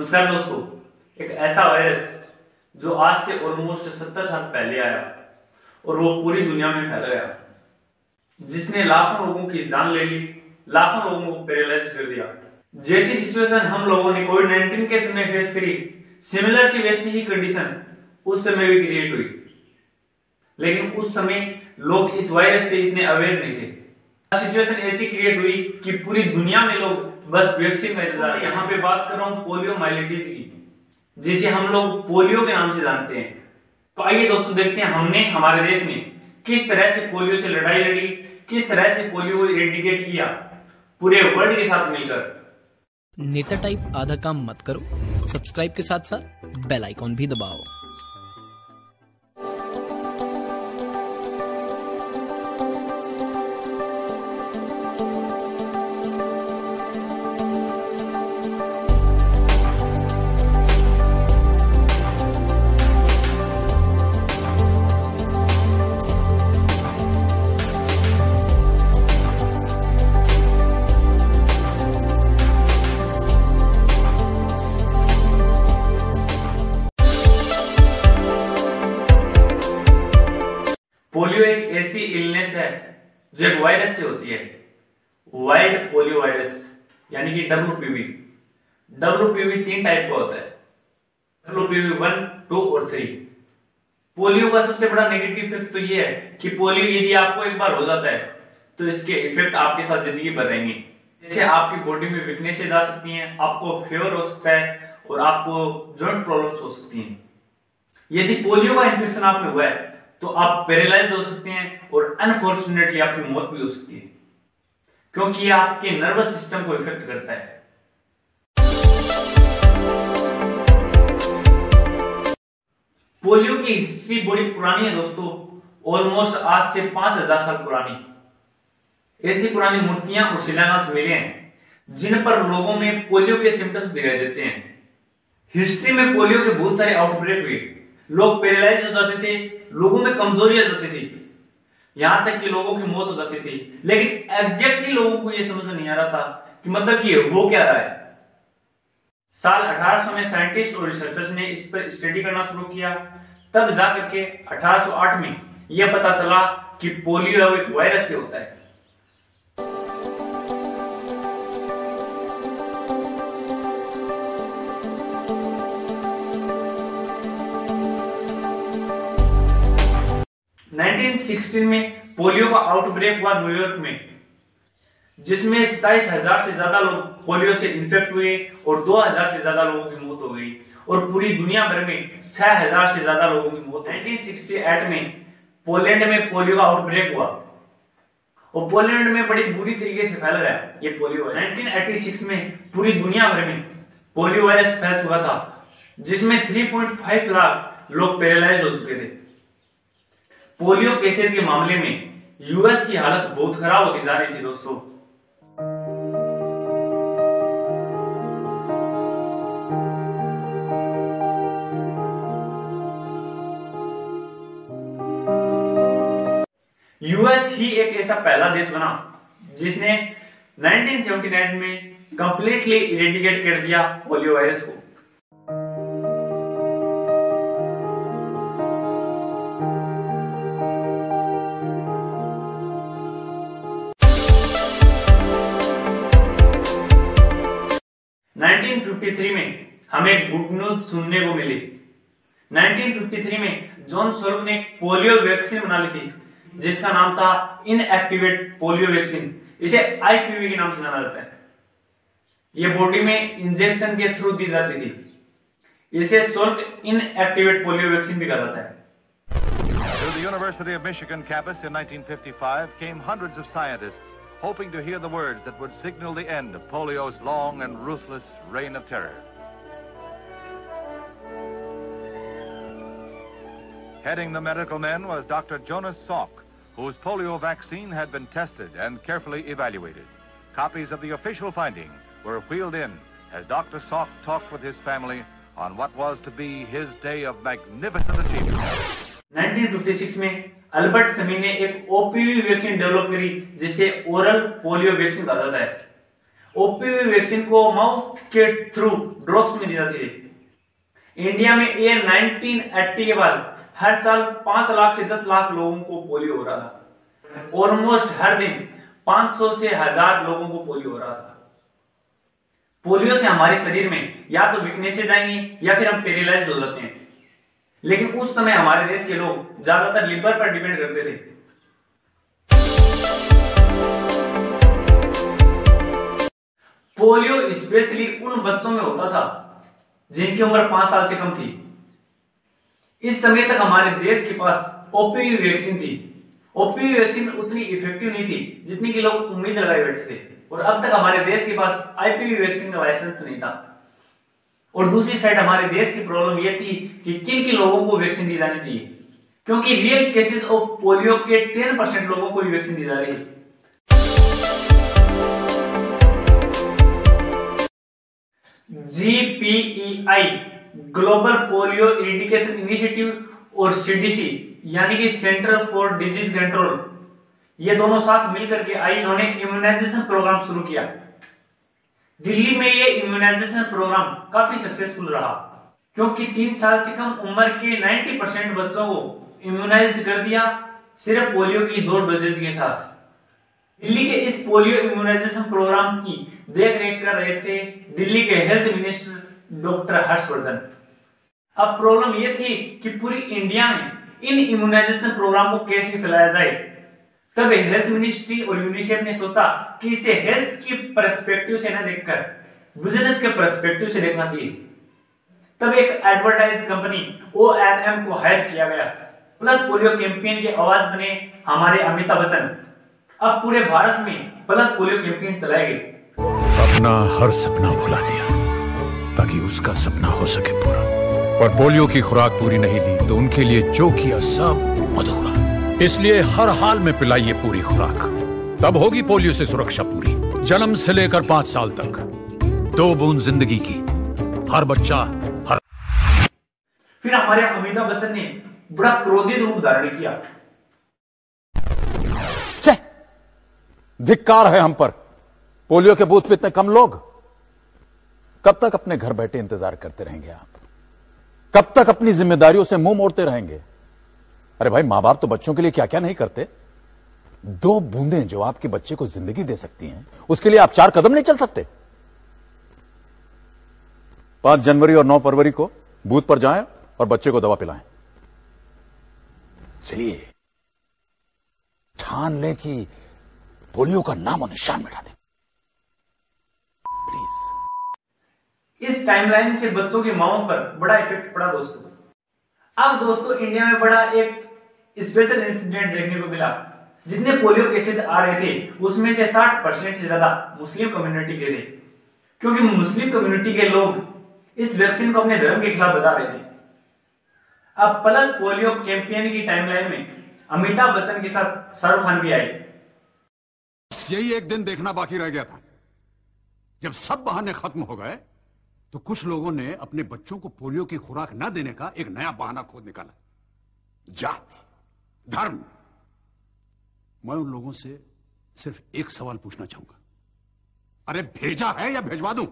नमस्कार दोस्तों, एक ऐसा वायरस जो आज से ऑलमोस्ट सत्तर साल पहले आया और वो पूरी दुनिया में फैल गया, जिसने लाखों लोगों की जान ले ली, लाखों लोगों को पैरालाइज कर दिया। जैसी सिचुएशन हम लोगों ने कोविड 19 के समय फेस करी सिमिलर सी वैसी ही कंडीशन उस समय भी क्रिएट हुई। लेकिन उस समय लोग इस वायरस से इतने अवेयर नहीं थे। सिचुएशन ऐसी क्रिएट हुई कि पूरी दुनिया में लोग बस वैक्सीन का इंतज़ार यहाँ पे बात कर रहा हूँ पोलियो माइलिटीज की। जिसे हम लोग पोलियो के नाम से जानते हैं। तो आइए दोस्तों देखते हैं हमने हमारे देश में किस तरह से पोलियो से लड़ाई लड़ी किस तरह से पोलियो को इरेडिकेट किया। पूरे वर्ल्ड के साथ मिलकर। नेता टाइप आधा काम मत करो। सब्सक्राइब के साथ साथ बेल आइकॉन भी दबाओ। जो एक वायरस से होती है। वाइल्ड पोलियो वायरस यानी कि डब्ल्यूपीवी डब्ल्यूपीवी तीन टाइप का होता है। डब्ल्यूपीवी वन, टू और थ्री। पोलियो का सबसे बड़ा नेगेटिव इफ़ेक्ट तो ये है कि पोलियो यदि आपको एक बार हो जाता है तो इसके इफ़ेक्ट आपके साथ ज़िंदगी भर रहेंगे। जैसे आपकी बॉडी में वीकनेसेस आ सकती हैं, आपको फेवर हो सकता है और आपको जॉइंट प्रॉब्लम्स हो सकती हैं। यदि पोलियो का इन्फेक्शन आप में हुआ है तो आप पैरालाइज हो सकते हैं और अनफॉर्चुनेटली आपकी मौत भी हो सकती है, क्योंकि ये आपके नर्वस सिस्टम को इफ़ेक्ट करता है। पोलियो की हिस्ट्री बड़ी पुरानी है दोस्तों ऑलमोस्ट आज से पाँच हज़ार साल पुरानी। ऐसी पुरानी मूर्तियाँ और शिलान्यास मिले हैं, जिन पर लोगों में पोलियो के सिम्टम्स दिखाई देते हैं। हिस्ट्री में पोलियो के बहुत सारे आउटब्रेक हुए। लोग पैरालाइज हो जाते थे लोगों में कमज़ोरी आ जाती थी। यहाँ तक कि लोगों की मौत हो जाती थी। लेकिन एग्जैक्टली लोगों को यह समझ नहीं आ रहा था कि मतलब कि हो क्या रहा है। साल 1800 में साइंटिस्ट और रिसर्चर्स ने इस पर स्टडी करना शुरू किया। तब जाकर के 1808 में यह पता चला कि पोलियो एक वायरस से होता है। नाइनटीन में पोलियो का आउटब्रेक हुआ न्यूयॉर्क में, जिसमें सताइस हज़ार से ज़्यादा लोग पोलियो से इन्फेक्ट हुए और दो हज़ार से ज़्यादा लोगों की मौत हो गई और पूरी दुनिया भर में छह हज़ार से ज़्यादा लोगों की मौत 1968 में पोलैंड में पोलियो का आउटब्रेक हुआ और पोलैंड में बड़ी बुरी तरीके से फैल है ये पोलियो 1986 में पूरी दुनिया भर में पोलियो वायरस फैल चुका था, जिसमें 3.5 लाख लोग पैरालाइज हो चुके थे। पोलियो केसेस के मामले में यूएस की हालत बहुत खराब होती जा रही थी दोस्तों। यूएस ही एक ऐसा पहला देश बना जिसने 1979 में कंप्लीटली इरेडिकेट कर दिया पोलियो वायरस को। हमें गुड न्यूज़ सुनने को मिली 1953 में जॉन सोल्व ने पोलियो वैक्सीन बना ली थी जिसका नाम था इनएक्टिवेट पोलियो वैक्सीन इसे आईपीवी के नाम से जाना जाता है ये बॉडी में इंजेक्शन के थ्रू दी जाती थी इसे सोल्ट इनएक्टिवेट पोलियो वैक्सीन भी कहा जाता है To the University of Michigan campus in 1955 came hundreds of scientists hoping to hear the words that would signal the end of polio's long and ruthless reign of terror. Heading the medical men was Dr. Jonas Salk, whose polio vaccine had been tested and carefully evaluated. Copies of the official finding were wheeled in as Dr. Salk talked with his family on what was to be his day of magnificent achievement. 1956 में Albert समी ने एक OPV vaccine develop करी जिसे oral polio vaccine कहा जाता है OPV vaccine को माउथ के थ्रू ड्रॉप्स में दी जाती थी इंडिया में ईयर 1980 के बाद हर साल पाँच लाख से दस लाख लोगों को पोलियो हो रहा था। ऑलमोस्ट हर दिन 500 से हज़ार लोगों को पोलियो हो रहा था। पोलियो से हमारे शरीर में या तो वीकनेसेज आएँगी या फिर हम पेरेलाइज हो जाते हैं। लेकिन उस समय हमारे देश के लोग ज़्यादातर लिवर पर डिपेंड करते थे। पोलियो स्पेशली उन बच्चों में होता था जिनकी उम्र पाँच साल से कम थी। इस समय तक हमारे देश के पास ओपीवी वैक्सीन थी। ओपीवी वैक्सीन उतनी इफ़ेक्टिव नहीं थी, जितनी की लोग उम्मीद लगाए बैठे थे। और अब तक हमारे देश के पास आईपीवी वैक्सीन का लाइसेंस नहीं था। और दूसरी साइड हमारे देश की प्रॉब्लम यह थी कि किन किन लोगों को वैक्सीन दी जानी चाहिए। क्योंकि रियल केसेस ऑफ़ पोलियो के टेन परसेंट लोगों को वैक्सीन दी जा रही है। GPEI global polio eradication initiative और सीडीसी, यानी कि सेंटर फॉर डिज़ीज़ कंट्रोल, ये दोनों साथ मिलकर के आई, इन्होंने इम्यूनाइजेशन प्रोग्राम शुरू किया। दिल्ली में ये इम्यूनाइजेशन प्रोग्राम काफ़ी सक्सेसफुल रहा, क्योंकि तीन साल से कम उम्र के 90 परसेंट बच्चों को इम्यूनाइज कर दिया सिर्फ़ पोलियो की दो डोजेज के साथ। दिल्ली के इस पोलियो इम्यूनाइजेशन प्रोग्राम की देख रेख कर रहे थे दिल्ली के हेल्थ मिनिस्टर डॉक्टर हर्षवर्धन। अब प्रॉब्लम यह थी कि पूरी इंडिया में इन इम्यूनाइजेशन प्रोग्राम को कैसे फैलाया जाए? तब हेल्थ मिनिस्ट्री और यूनिसेफ ने सोचा कि इसे हेल्थ की परस्पेक्टिव से न देखकर बिज़नेस के परस्पेक्टिव से देखना चाहिए। तब एक advertise company O N M को हायर किया गया। प्लस पोलियो कैंपेन के आवाज़ बने हमारे अमिताभ बच्चन। अब पूरे भारत में प्लस पोलियो कैंपेन चलाए गए। अपना हर सपना भुला दिया। ताकि उसका सपना हो सके पूरा। पर पोलियो की खुराक पूरी नहीं ली तो उनके लिए जो किया सब अधूरा इसलिए हर हाल में पिलाइए पूरी खुराक। तब होगी पोलियो से सुरक्षा पूरी। जन्म से लेकर पाँच साल तक। दो बूंद ज़िंदगी की। हर बच्चा हर फिर हमारे अमिताभ बच्चन ने बड़ा क्रोधित रूप धारण किया। धिक्कार है हम पर। पोलियो के बूथ पे इतने कम लोग। कब तक अपने घर बैठे इंतज़ार करते रहेंगे आप? कब तक अपनी जिम्मेदारियों से मुँह मोड़ते रहेंगे? अरे भाई माँ बाप तो बच्चों के लिए क्या क्या नहीं करते। दो बूंदें जो आपके बच्चे को ज़िंदगी दे सकती हैं, उसके लिए आप चार कदम नहीं चल सकते। पाँच जनवरी और नौ फरवरी को बूथ पर जाएँ और बच्चे को दवा पिलाएँ। चलिए, ठान लें कि पोलियो का नाम और निशान मिटा दें। इस टाइमलाइन से बच्चों की माओ पर बड़ा इफ़ेक्ट पड़ा दोस्तों। अब दोस्तों इंडिया में बड़ा एक स्पेशल इंसिडेंट देखने को मिला। जितने पोलियो केसेस आ रहे थे, उसमें से 60 परसेंट से ज़्यादा मुस्लिम कम्युनिटी के थे। क्योंकि मुस्लिम कम्युनिटी के लोग इस वैक्सीन को अपने धर्म के खिलाफ बता रहे थे। अब प्लस पोलियो कैंपेन की टाइमलाइन में अमिताभ बच्चन के साथ शाहरुख खान भी आए। यही एक दिन देखना बाकी रह गया था, जब सब बहाने खत्म हो गए। तो कुछ लोगों ने अपने बच्चों को पोलियो की खुराक ना देने का एक नया बहाना खोद निकाला। जाति धर्म। मैं उन लोगों से सिर्फ़ एक सवाल पूछना चाहूँगा। अरे भेजा है या भेजवा दूँ?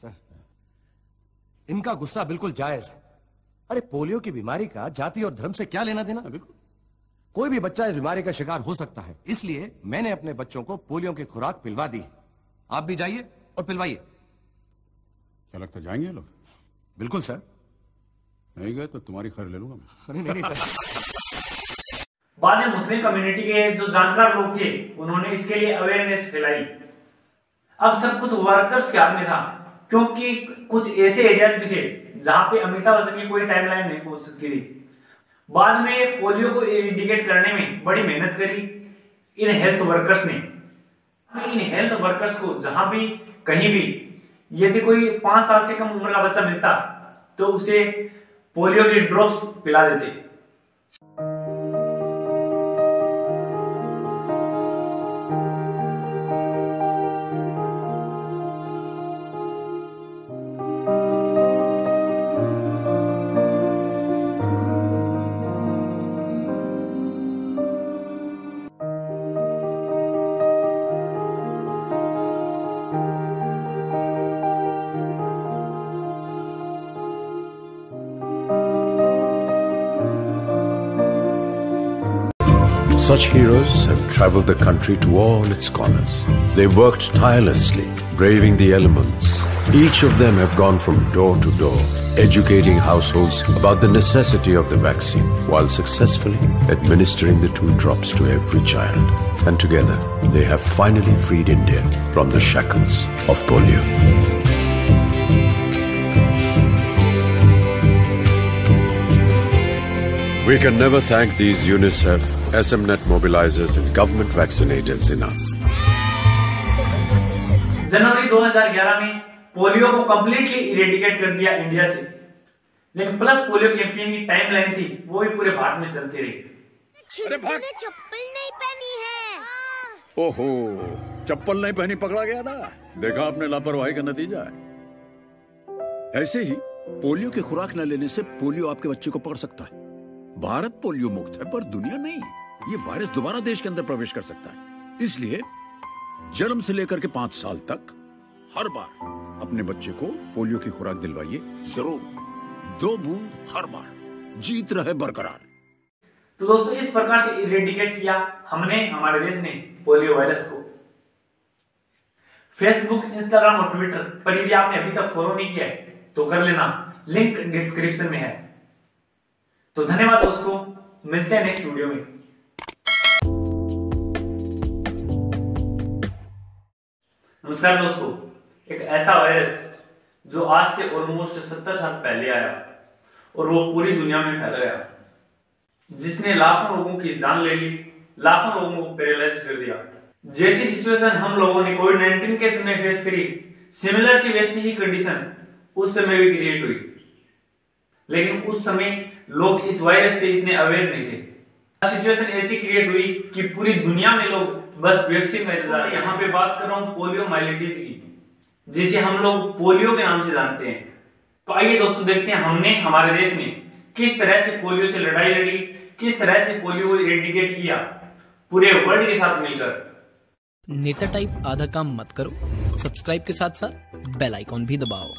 सर इनका गुस्सा बिल्कुल जायज़ है। अरे पोलियो की बीमारी का जाति और धर्म से क्या लेना देना? बिल्कुल। कोई भी बच्चा इस बीमारी का शिकार हो सकता है। इसलिए मैंने अपने बच्चों को पोलियो की खुराक पिलवा दी। है आप भी जाइए और पिलवाइए। क्या लगता है जाएँगे ये लोग? बिल्कुल सर। नहीं गए तो तुम्हारी खैर ले लूँगा मैं। अरे नहीं नहीं सर। बाद में मुस्लिम कम्युनिटी के जो जानकार लोग थे उन्होंने इसके लिए अवेयरनेस फैलाई। अब सब कुछ वर्कर्स के हाथ में था क्योंकि कुछ ऐसे एरियाज़ भी थे जहाँ पे अमिताभ बच्चन की कोई टाइमलाइन नहीं पहुँच सकती थी। बाद में पोलियो को इंडिकेट करने में बड़ी मेहनत करी इन हेल्थ वर्कर्स ने। इन हेल्थ वर्कर्स को जहाँ भी कहीं भी यदि कोई पाँच साल से कम उम्र का बच्चा मिलता तो उसे पोलियो के ड्रॉप्स पिला देते। Such heroes have traveled the country to all its corners. They worked tirelessly, braving the elements. Each of them have gone from door to door, educating households about the necessity of the vaccine while successfully administering the two drops to every child. And together, they have finally freed India from the shackles of polio. We can never thank these UNICEF, SMNet mobilizers, and government vaccinators enough. जनवरी 2011 में polio को completely eradicate कर दिया India से। लेकिन plus polio campaign की timeline थी वो भी पूरे भारत में चलती रही। चिंटू ने चप्पल नहीं पहनी है। ओहो चप्पल नहीं पहनी पकड़ा गया ना देखा आपने लापरवाही का नतीजा है। ऐसे ही पोलियो की खुराक न लेने से पोलियो आपके बच्चे को पकड़ सकता है। भारत पोलियो मुक्त है पर दुनिया नहीं। ये वायरस दोबारा देश के अंदर प्रवेश कर सकता है। इसलिए जन्म से लेकर के पाँच साल तक हर बार अपने बच्चे को पोलियो की खुराक दिलवाइए। ज़रूर। दो बूंद हर बार। जीत रहे बरकरार। तो दोस्तों, इस प्रकार से इरेडिकेट किया हमने, हमारे देश ने पोलियो वायरस को। फेसबुक इंस्टाग्राम और ट्विटर पर यदि आपने अभी तक फॉलो नहीं किया है तो कर लेना। लिंक डिस्क्रिप्शन में है। तो धन्यवाद दोस्तों। मिलते हैं नेक्स्ट वीडियो में। नमस्कार दोस्तों, एक ऐसा वायरस जो आज से ऑलमोस्ट सत्तर साल पहले आया और वो पूरी दुनिया में फैल गया, जिसने लाखों लोगों की जान ले ली, लाखों लोगों को पैरालाइज कर दिया। जैसी सिचुएशन हम लोगों ने कोविड 19 के समय फेस करी सिमिलर सी वैसी ही कंडीशन उस समय भी क्रिएट हुई। लेकिन उस समय लोग इस वायरस से इतने अवेयर नहीं थे। सिचुएशन ऐसी क्रिएट हुई कि पूरी दुनिया में लोग बस वैक्सीन इंतज़ार यहाँ पे बात कर रहा हूँ पोलियो माइलिटीज की। जिसे हम लोग पोलियो के नाम से जानते हैं। तो आइए दोस्तों देखते हैं हमने हमारे देश में किस तरह से पोलियो से लड़ाई लड़ी, किस तरह से पोलियो को इरेडिकेट किया। पूरे वर्ल्ड के साथ मिलकर। नेता टाइप आधा काम मत करो। सब्सक्राइब के साथ साथ बेल आइकॉन भी दबाओ।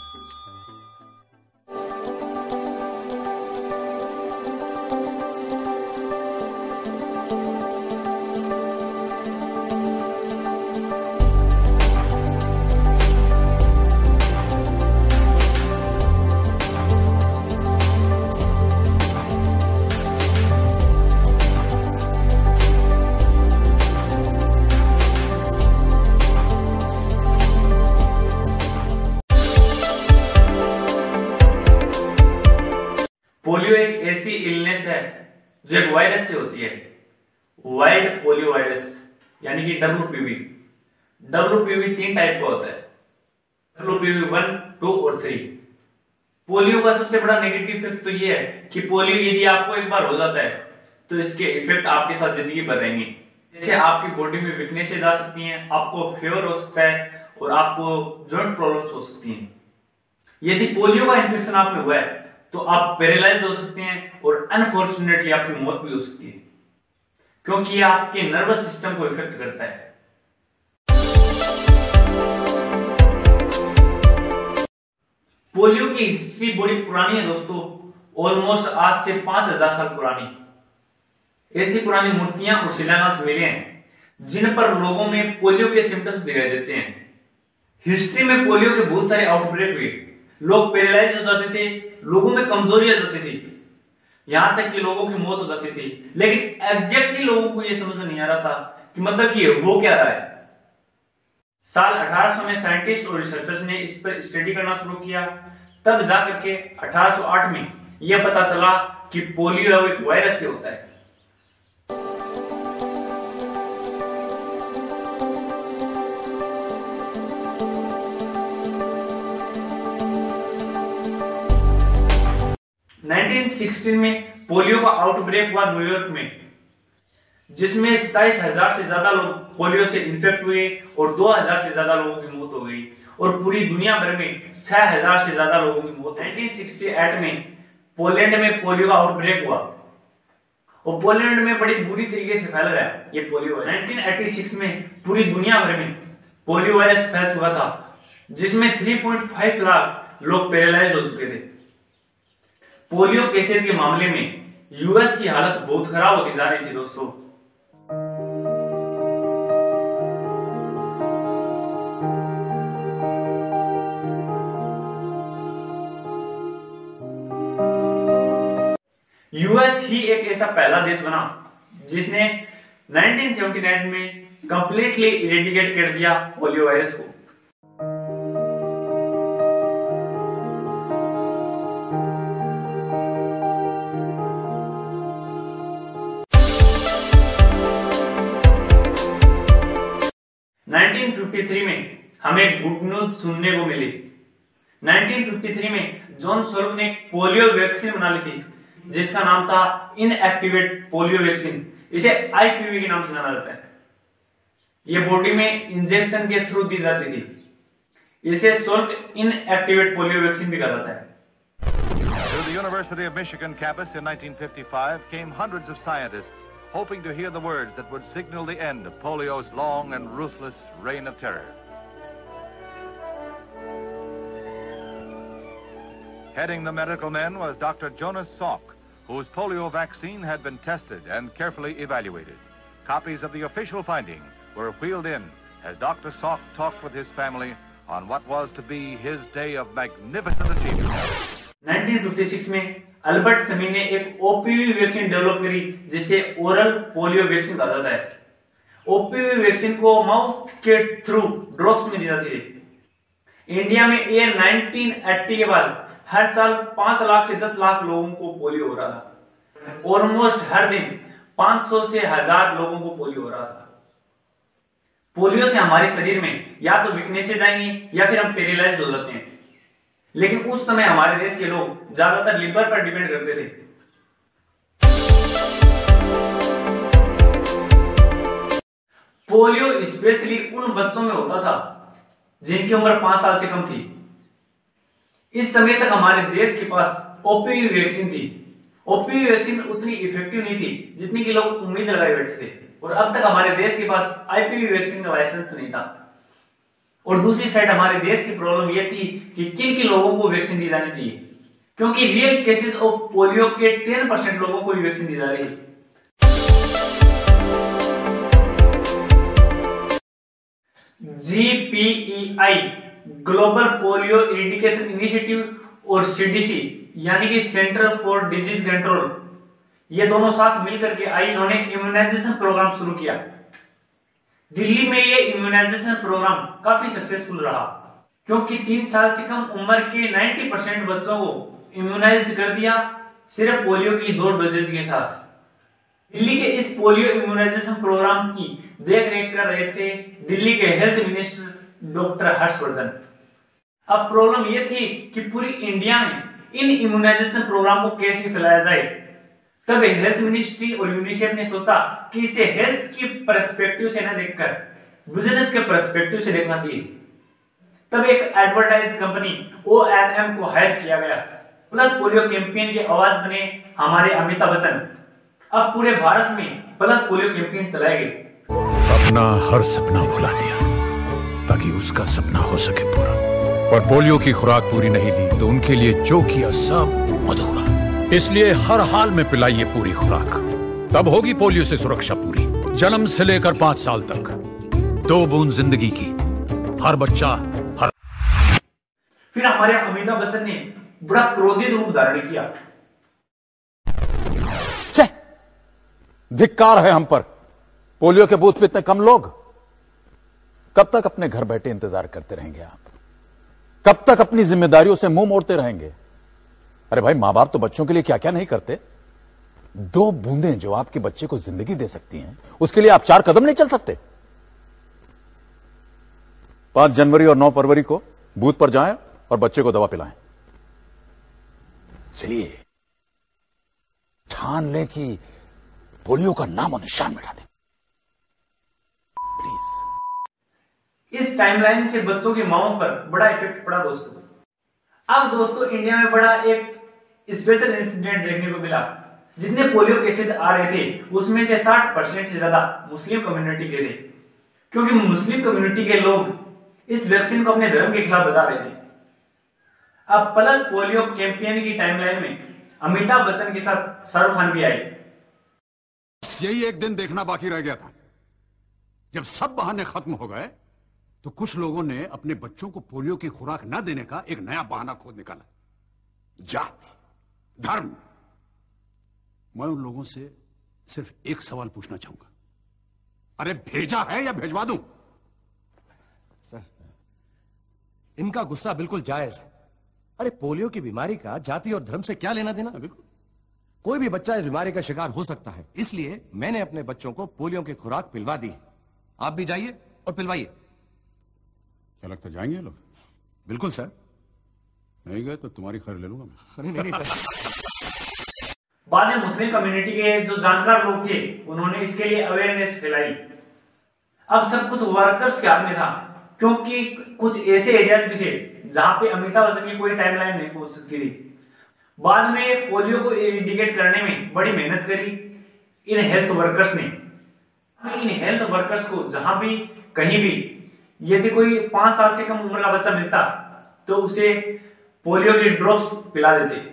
जो एक वायरस से होती है वाइल्ड पोलियो वायरस यानी कि डब्ल्यूपीवी डब्ल्यूपीवी तीन टाइप का होता है। डब्ल्यूपीवी वन टू और थ्री पोलियो का सबसे बड़ा नेगेटिव इफ़ेक्ट तो ये है कि पोलियो यदि आपको एक बार हो जाता है तो इसके इफ़ेक्ट आपके साथ ज़िंदगी भर रहेंगे जैसे आपकी बॉडी में वीकनेसेस आ सकती हैं, आपको फेवर हो सकता है और आपको जॉइंट प्रॉब्लम्स हो सकती हैं। यदि पोलियो का इन्फेक्शन आप में हुआ है तो आप पैरालाइज हो सकते हैं और अनफॉर्चुनेटली आपकी मौत भी हो सकती है। क्योंकि आपके नर्वस सिस्टम को इफ़ेक्ट करता है। पोलियो की हिस्ट्री बड़ी पुरानी है दोस्तों। ऑलमोस्ट आज से पाँच हज़ार साल पुरानी। ऐसी पुरानी मूर्तियाँ और शिलान्यास मिले हैं, जिन पर लोगों में पोलियो के सिम्टम्स दिखाई देते हैं। हिस्ट्री में पोलियो के बहुत सारे आउटब्रेक हुए। लोग पैरालाइज हो जाते थे, लोगों में कमज़ोरी आ जाती थी। यहाँ तक कि लोगों की मौत हो जाती थी। लेकिन एग्जैक्टली लोगों को यह समझ नहीं आ रहा था कि मतलब कि हो क्या रहा है। साल 1800 में साइंटिस्ट और रिसर्चर्स ने इस पर स्टडी करना शुरू किया। तब जाकर के 1808 में यह पता चला कि पोलियो एक वायरस से होता है। नाइनटीन में पोलियो का आउटब्रेक हुआ न्यूयॉर्क में, जिसमें सताइस हज़ार से ज़्यादा लोग पोलियो से इन्फेक्ट हुए और दो हज़ार से ज़्यादा लोगों की मौत हो गई और पूरी दुनिया भर में छह हज़ार से ज़्यादा लोगों की मौत। 1968 में पोलैंड में पोलियो का आउटब्रेक हुआ और पोलैंड में बड़ी बुरी तरीके से फैल गया ये पोलियो 1986 में पूरी दुनिया भर में पोलियो वायरस फैल चुका था, जिसमें 3.5 लाख लोग पैरालाइज हो चुके थे। पोलियो केसेस के मामले में यूएस की हालत बहुत खराब होती जा रही थी दोस्तों। यूएस ही एक ऐसा पहला देश बना जिसने 1979 में कंप्लीटली इरेडिकेट कर दिया पोलियो वायरस को। हमें गुड न्यूज़ सुनने को मिली 1953 में जॉन सोल्व ने पोलियो वैक्सीन बना ली थी जिसका नाम था इनएक्टिवेट पोलियो वैक्सीन इसे आईपीवी के नाम से जाना जाता है ये बॉडी में इंजेक्शन के थ्रू दी जाती थी इसे सोल्ट इनएक्टिवेट पोलियो वैक्सीन भी कहा जाता है the University of Michigan campus in 1955 came hundreds of scientists hoping to hear the words that would signal the end of polio's long and ruthless reign of terror. Heading the medical men was Dr. Jonas Salk, whose polio vaccine had been tested and carefully evaluated. Copies of the official finding were wheeled in as Dr. Salk talked with his family on what was to be his day of magnificent achievement. 1956 में Albert समी ने एक OPV vaccine develop करी जिसे oral polio vaccine कहा जाता है OPV vaccine को माउथ के थ्रू ड्रॉप्स में दी जाती है इंडिया में ये 1980 के बाद हर साल पाँच लाख से दस लाख लोगों को पोलियो हो रहा था। ऑलमोस्ट हर दिन 500 से हज़ार लोगों को पोलियो हो रहा था। पोलियो से हमारे शरीर में या तो वीकनेसेज आएँगी या फिर हम पेरेलाइज हो जाते हैं। लेकिन उस समय हमारे देश के लोग ज़्यादातर लिवर पर डिपेंड करते थे। पोलियो स्पेशली उन बच्चों में होता था जिनकी उम्र पाँच साल से कम थी। इस समय तक हमारे देश के पास ओपीवी वैक्सीन थी। ओपीवी वैक्सीन उतनी इफ़ेक्टिव नहीं थी, जितनी की लोग उम्मीद लगाए बैठे थे। और अब तक हमारे देश के पास आईपीवी वैक्सीन का लाइसेंस नहीं था। और दूसरी साइड हमारे देश की प्रॉब्लम यह थी कि किन किन लोगों को वैक्सीन दी जानी चाहिए। क्योंकि रियल केसेस ऑफ़ पोलियो के 10 परसेंट लोगों को ही वैक्सीन दी जा रही है। GPEI global polio eradication initiative और सीडीसी यानी कि सेंटर फॉर डिज़ीज़ कंट्रोल ये दोनों साथ मिलकर के आई, इन्होंने इम्यूनाइजेशन प्रोग्राम शुरू किया। दिल्ली में ये इम्यूनाइजेशन प्रोग्राम काफ़ी सक्सेसफुल रहा, क्योंकि तीन साल से कम उम्र के 90 परसेंट बच्चों को इम्यूनाइज कर दिया सिर्फ़ पोलियो की दो डोजेज के साथ। दिल्ली के इस पोलियो इम्यूनाइजेशन प्रोग्राम की देख रेख कर रहे थे दिल्ली के हेल्थ मिनिस्टर डॉक्टर हर्षवर्धन। अब प्रॉब्लम यह थी कि पूरी इंडिया में इन इम्यूनाइजेशन प्रोग्राम को कैसे फैलाया जाए? तब हेल्थ मिनिस्ट्री और यूनिसेफ ने सोचा कि इसे हेल्थ की परस्पेक्टिव से न देखकर बिज़नेस के परस्पेक्टिव से देखना चाहिए। तब एक एडवर्टाइज कंपनी ओ एम को हायर किया गया। प्लस पोलियो कैंपेन की आवाज़ बने हमारे अमिताभ बच्चन। अब पूरे भारत में प्लस पोलियो कैंपेन चलाए गए। अपना हर सपना भुला दिया। ताकि उसका सपना हो सके पूरा। पर पोलियो की खुराक पूरी नहीं ली तो उनके लिए जो किया सब अधूरा इसलिए हर हाल में पिलाइए पूरी खुराक। तब होगी पोलियो से सुरक्षा पूरी। जन्म से लेकर पाँच साल तक। दो बूंद ज़िंदगी की। हर बच्चा हर फिर हमारे अमिताभ बच्चन ने बड़ा क्रोधित रूप धारण किया। धिक्कार है हम पर। पोलियो के बूथ पे इतने कम लोग। कब तक अपने घर बैठे इंतज़ार करते रहेंगे आप? कब तक अपनी जिम्मेदारियों से मुँह मोड़ते रहेंगे? अरे भाई माँ बाप तो बच्चों के लिए क्या क्या नहीं करते। दो बूंदें जो आपके बच्चे को ज़िंदगी दे सकती हैं, उसके लिए आप चार कदम नहीं चल सकते। पाँच जनवरी और नौ फरवरी को बूथ पर जाएँ और बच्चे को दवा पिलाएँ। चलिए, ठान लें कि पोलियो का नाम और निशान मिटा दें। टाइमलाइन से बच्चों की माओ पर बड़ा इफ़ेक्ट पड़ा दोस्तों। अब दोस्तों इंडिया में बड़ा एक स्पेशल इंसिडेंट देखने को मिला। जितने पोलियो केसेस आ रहे थे, उसमें से 60 परसेंट से ज़्यादा मुस्लिम कम्युनिटी के थे। क्योंकि मुस्लिम कम्युनिटी के लोग इस वैक्सीन को अपने धर्म के खिलाफ बता रहे थे। अब प्लस पोलियो कैंपेन की टाइमलाइन में अमिताभ बच्चन के साथ शाहरुख खान भी आए। यही एक दिन देखना बाकी रह गया था। जब सब बहाने खत्म हो गए तो कुछ लोगों ने अपने बच्चों को पोलियो की खुराक न देने का एक नया बहाना खोद निकाला। जाति धर्म। मैं उन लोगों से सिर्फ़ एक सवाल पूछना चाहूँगा। अरे भेजा है या भेजवा दूँ? सर इनका गुस्सा बिल्कुल जायज़ है। अरे पोलियो की बीमारी का जाति और धर्म से क्या लेना देना? बिल्कुल। कोई भी बच्चा इस बीमारी का शिकार हो सकता है। इसलिए मैंने अपने बच्चों को पोलियो की खुराक पिलवा दी है। आप भी जाइए और पिलवाइए। क्या लगता है जाएँगे लोग। बिल्कुल सर। नहीं गए तो तुम्हारी खैर ले लूँगा मैं। नहीं नहीं सर। बाद में मुस्लिम कम्युनिटी के जो जानकार लोग थे उन्होंने इसके लिए अवेयरनेस फैलाई। अब सब कुछ वर्कर्स के हाथ में था क्योंकि कुछ ऐसे एरियाज़ भी थे जहाँ पे अमिताभ बच्चन की कोई टाइमलाइन नहीं पहुँच सकती थी। बाद में पोलियो को इंडिकेट करने में बड़ी मेहनत करी इन हेल्थ वर्कर्स ने। इन हेल्थ वर्कर्स को जहाँ भी कहीं भी यदि कोई पाँच साल से कम उम्र का बच्चा मिलता तो उसे पोलियो के ड्रॉप्स पिला देते।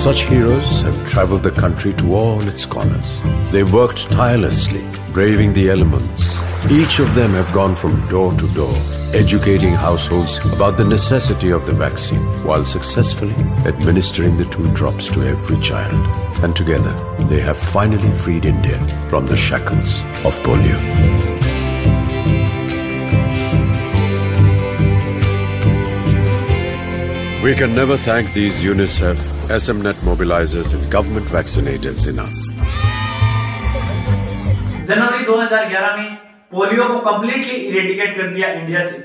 Such heroes have traveled the country to all its corners. They worked tirelessly, braving the elements. Each of them have gone from door to door, educating households about the necessity of the vaccine, while successfully administering the two drops to every child. And together, they have finally freed India from the shackles of polio. We can never thank these UNICEF, SMNet mobilizers, and government vaccinators enough. जनवरी 2011 में polio को completely eradicate कर दिया India से।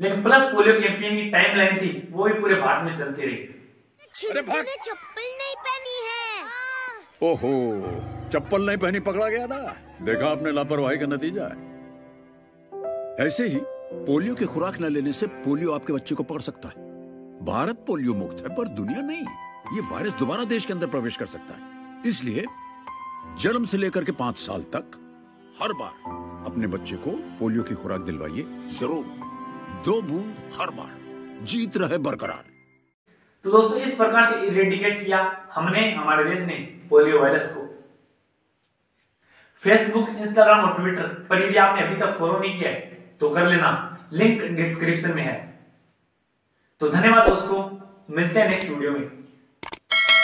लेकिन plus polio campaign की timeline थी वो भी पूरे भारत में चलती रही। चप्पल नहीं पहनी है। ओहो चप्पल नहीं पहनी पकड़ा गया ना देखा आपने लापरवाही का नतीजा है। ऐसे ही पोलियो की खुराक न लेने से पोलियो आपके बच्चे को पकड़ सकता है। भारत पोलियो मुक्त है पर दुनिया नहीं। ये वायरस दोबारा देश के अंदर प्रवेश कर सकता है। इसलिए जन्म से लेकर के पाँच साल तक हर बार अपने बच्चे को पोलियो की खुराक दिलवाइए। ज़रूर। दो बूंद हर बार। जीत रहे बरकरार। तो दोस्तों, इस प्रकार से इरेडिकेट किया हमने, हमारे देश ने पोलियो वायरस को। फेसबुक इंस्टाग्राम और ट्विटर पर यदि आपने अभी तक फॉलो नहीं किया है तो कर लेना। लिंक डिस्क्रिप्शन में है। तो धन्यवाद दोस्तों। मिलते हैं नेक्स्ट वीडियो में।